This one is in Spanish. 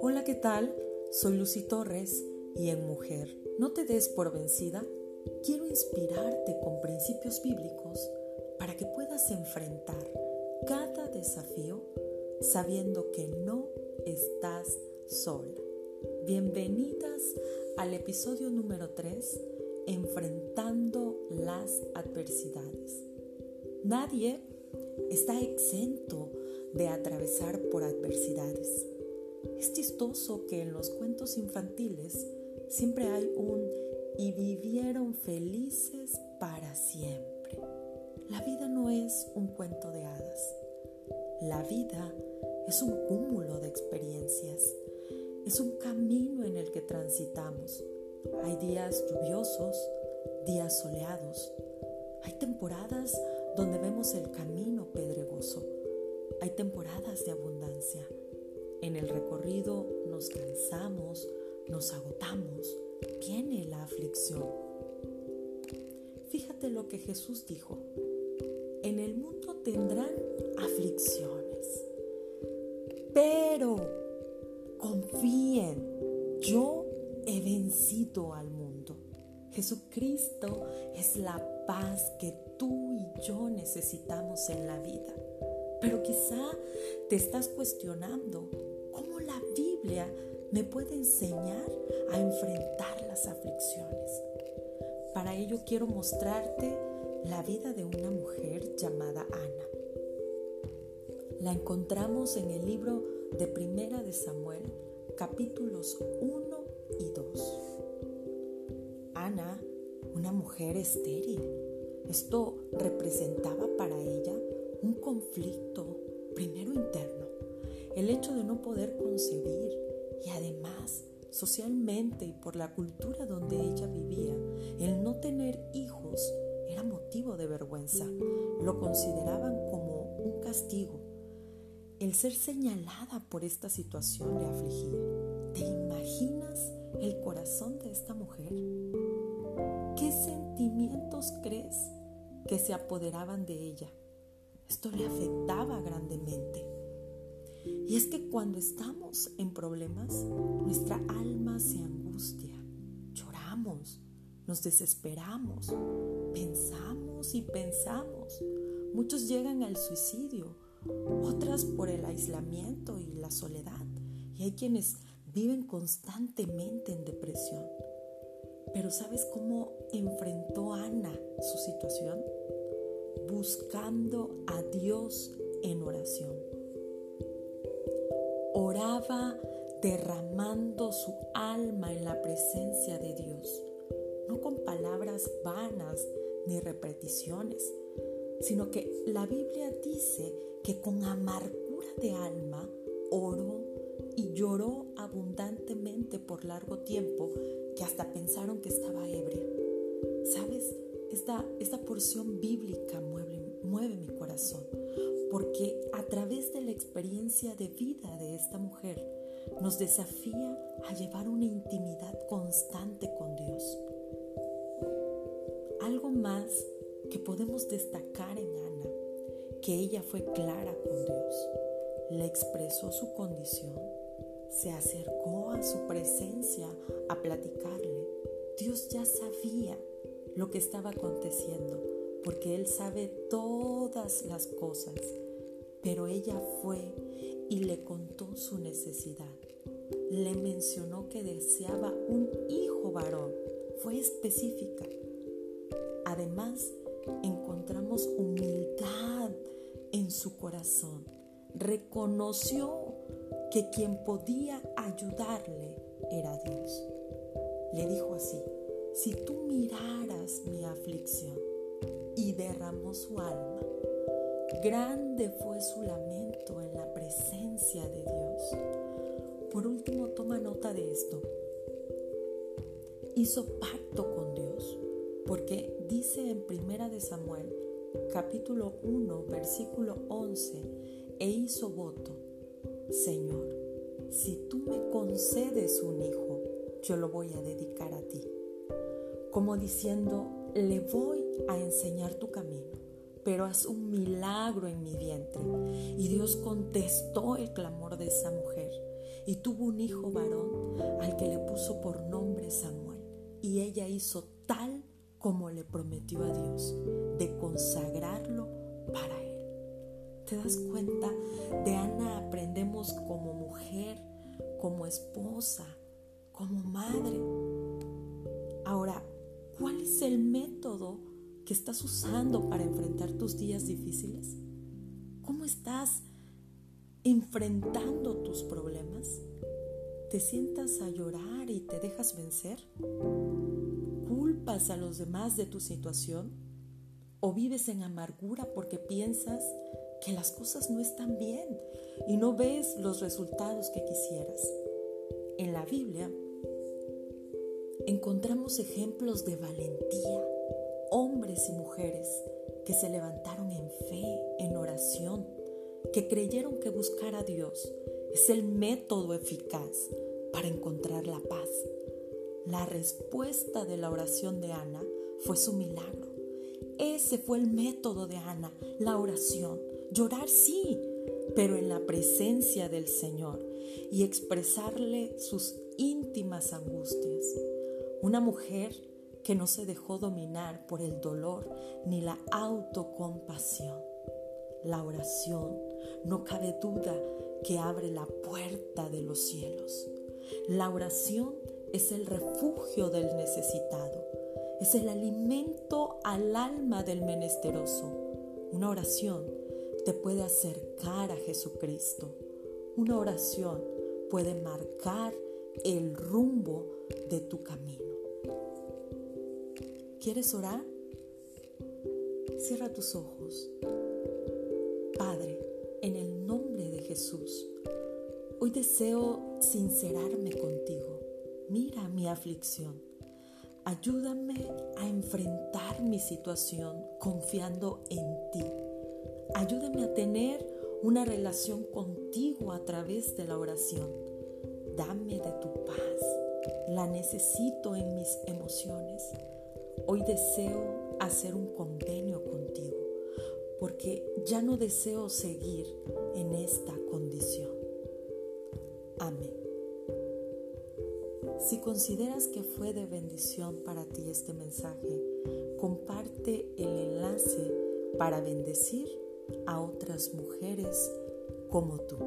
Hola, ¿qué tal? Soy Lucy Torres y en Mujer, no te des por vencida, quiero inspirarte con principios bíblicos para que puedas enfrentar cada desafío sabiendo que no estás sola. Bienvenidas al episodio número 3, Enfrentando las adversidades. Nadie está exento de atravesar por adversidades. Es chistoso que en los cuentos infantiles siempre hay un y vivieron felices para siempre. La vida no es un cuento de hadas. La vida es un cúmulo de experiencias. Es un camino en el que transitamos. Hay días lluviosos, días soleados. Hay temporadas donde vemos el camino pedregoso. Hay temporadas de abundancia. En el recorrido nos cansamos, nos agotamos, viene la aflicción. Fíjate lo que Jesús dijo. En el mundo tendrán aflicciones, pero confíen, yo he vencido al mundo. Jesucristo es la paz que tú yo necesitamos en la vida. Pero quizá te estás cuestionando cómo la Biblia me puede enseñar a enfrentar las aflicciones. Para ello quiero mostrarte la vida de una mujer llamada Ana. La encontramos en el libro de Primera de Samuel, capítulos 1 y 2. Ana, una mujer estéril. Esto representaba para ella un conflicto, primero interno, el hecho de no poder concebir y además socialmente y por la cultura donde ella vivía, el no tener hijos era motivo de vergüenza. Lo consideraban como un castigo. El ser señalada por esta situación le afligía. ¿Te imaginas el corazón de esta mujer? ¿Qué sentimientos crees que se apoderaban de ella? Esto le afectaba grandemente. Y es que cuando estamos en problemas, nuestra alma se angustia, lloramos, nos desesperamos, pensamos y pensamos. Muchos llegan al suicidio, otras por el aislamiento y la soledad. Y hay quienes viven constantemente en depresión. Pero ¿sabes cómo enfrentó Ana su situación? Buscando a Dios en oración. Oraba derramando su alma en la presencia de Dios, no con palabras vanas ni repeticiones, sino que la Biblia dice que con amargura de alma oró y lloró abundantemente por largo tiempo que hasta pensaron que estaba ebria. ¿Sabes? Esta, esta porción bíblica mueve, mueve mi corazón porque a través de la experiencia de vida de esta mujer nos desafía a llevar una intimidad constante con Dios. Algo más que podemos destacar en Ana, que ella fue clara con Dios, le expresó su condición, se acercó a su presencia a platicarle. Dios ya sabía lo que estaba aconteciendo, porque Él sabe todas las cosas, pero ella fue y le contó su necesidad. Le mencionó que deseaba un hijo varón, fue específica. Además, encontramos humildad en su corazón. Reconoció que quien podía ayudarle era Dios. Le dijo así, si tú miraras mi aflicción, y derramó su alma. Grande fue su lamento en la presencia de Dios. Por último, toma nota de esto. Hizo pacto con Dios, porque dice en Primera de Samuel, capítulo 1, versículo 11, e hizo voto, Señor, si tú me concedes un hijo, yo lo voy a dedicar a ti. Como diciendo, le voy a enseñar tu camino, pero haz un milagro en mi vientre. Y Dios contestó el clamor de esa mujer y tuvo un hijo varón al que le puso por nombre Samuel. Y ella hizo tal como le prometió a Dios, de consagrarlo para él. ¿Te das cuenta? De Ana aprendemos como mujer, como esposa, como madre. Ahora, ¿cuál es el método que estás usando para enfrentar tus días difíciles? ¿Cómo estás enfrentando tus problemas? ¿Te sientas a llorar y te dejas vencer? ¿Culpas a los demás de tu situación? ¿O vives en amargura porque piensas que las cosas no están bien y no ves los resultados que quisieras? En la Biblia encontramos ejemplos de valentía, hombres y mujeres que se levantaron en fe, en oración, que creyeron que buscar a Dios es el método eficaz para encontrar la paz. La respuesta de la oración de Ana fue su milagro. Ese fue el método de Ana, la oración. Llorar sí, pero en la presencia del Señor y expresarle sus íntimas angustias. Una mujer que no se dejó dominar por el dolor ni la autocompasión. La oración, no cabe duda que abre la puerta de los cielos. La oración es el refugio del necesitado, es el alimento al alma del menesteroso. Una oración te puede acercar a Jesucristo. Una oración puede marcar el rumbo de tu camino. ¿Quieres orar? Cierra tus ojos. Padre, en el nombre de Jesús, hoy deseo sincerarme contigo. Mira mi aflicción. Ayúdame a enfrentar mi situación confiando en ti. Ayúdame a tener una relación contigo a través de la oración. Dame de tu paz. La necesito en mis emociones. Hoy deseo hacer un convenio contigo porque ya no deseo seguir en esta condición. Amén. Si consideras que fue de bendición para ti este mensaje, comparte el enlace para bendecir a otras mujeres como tú.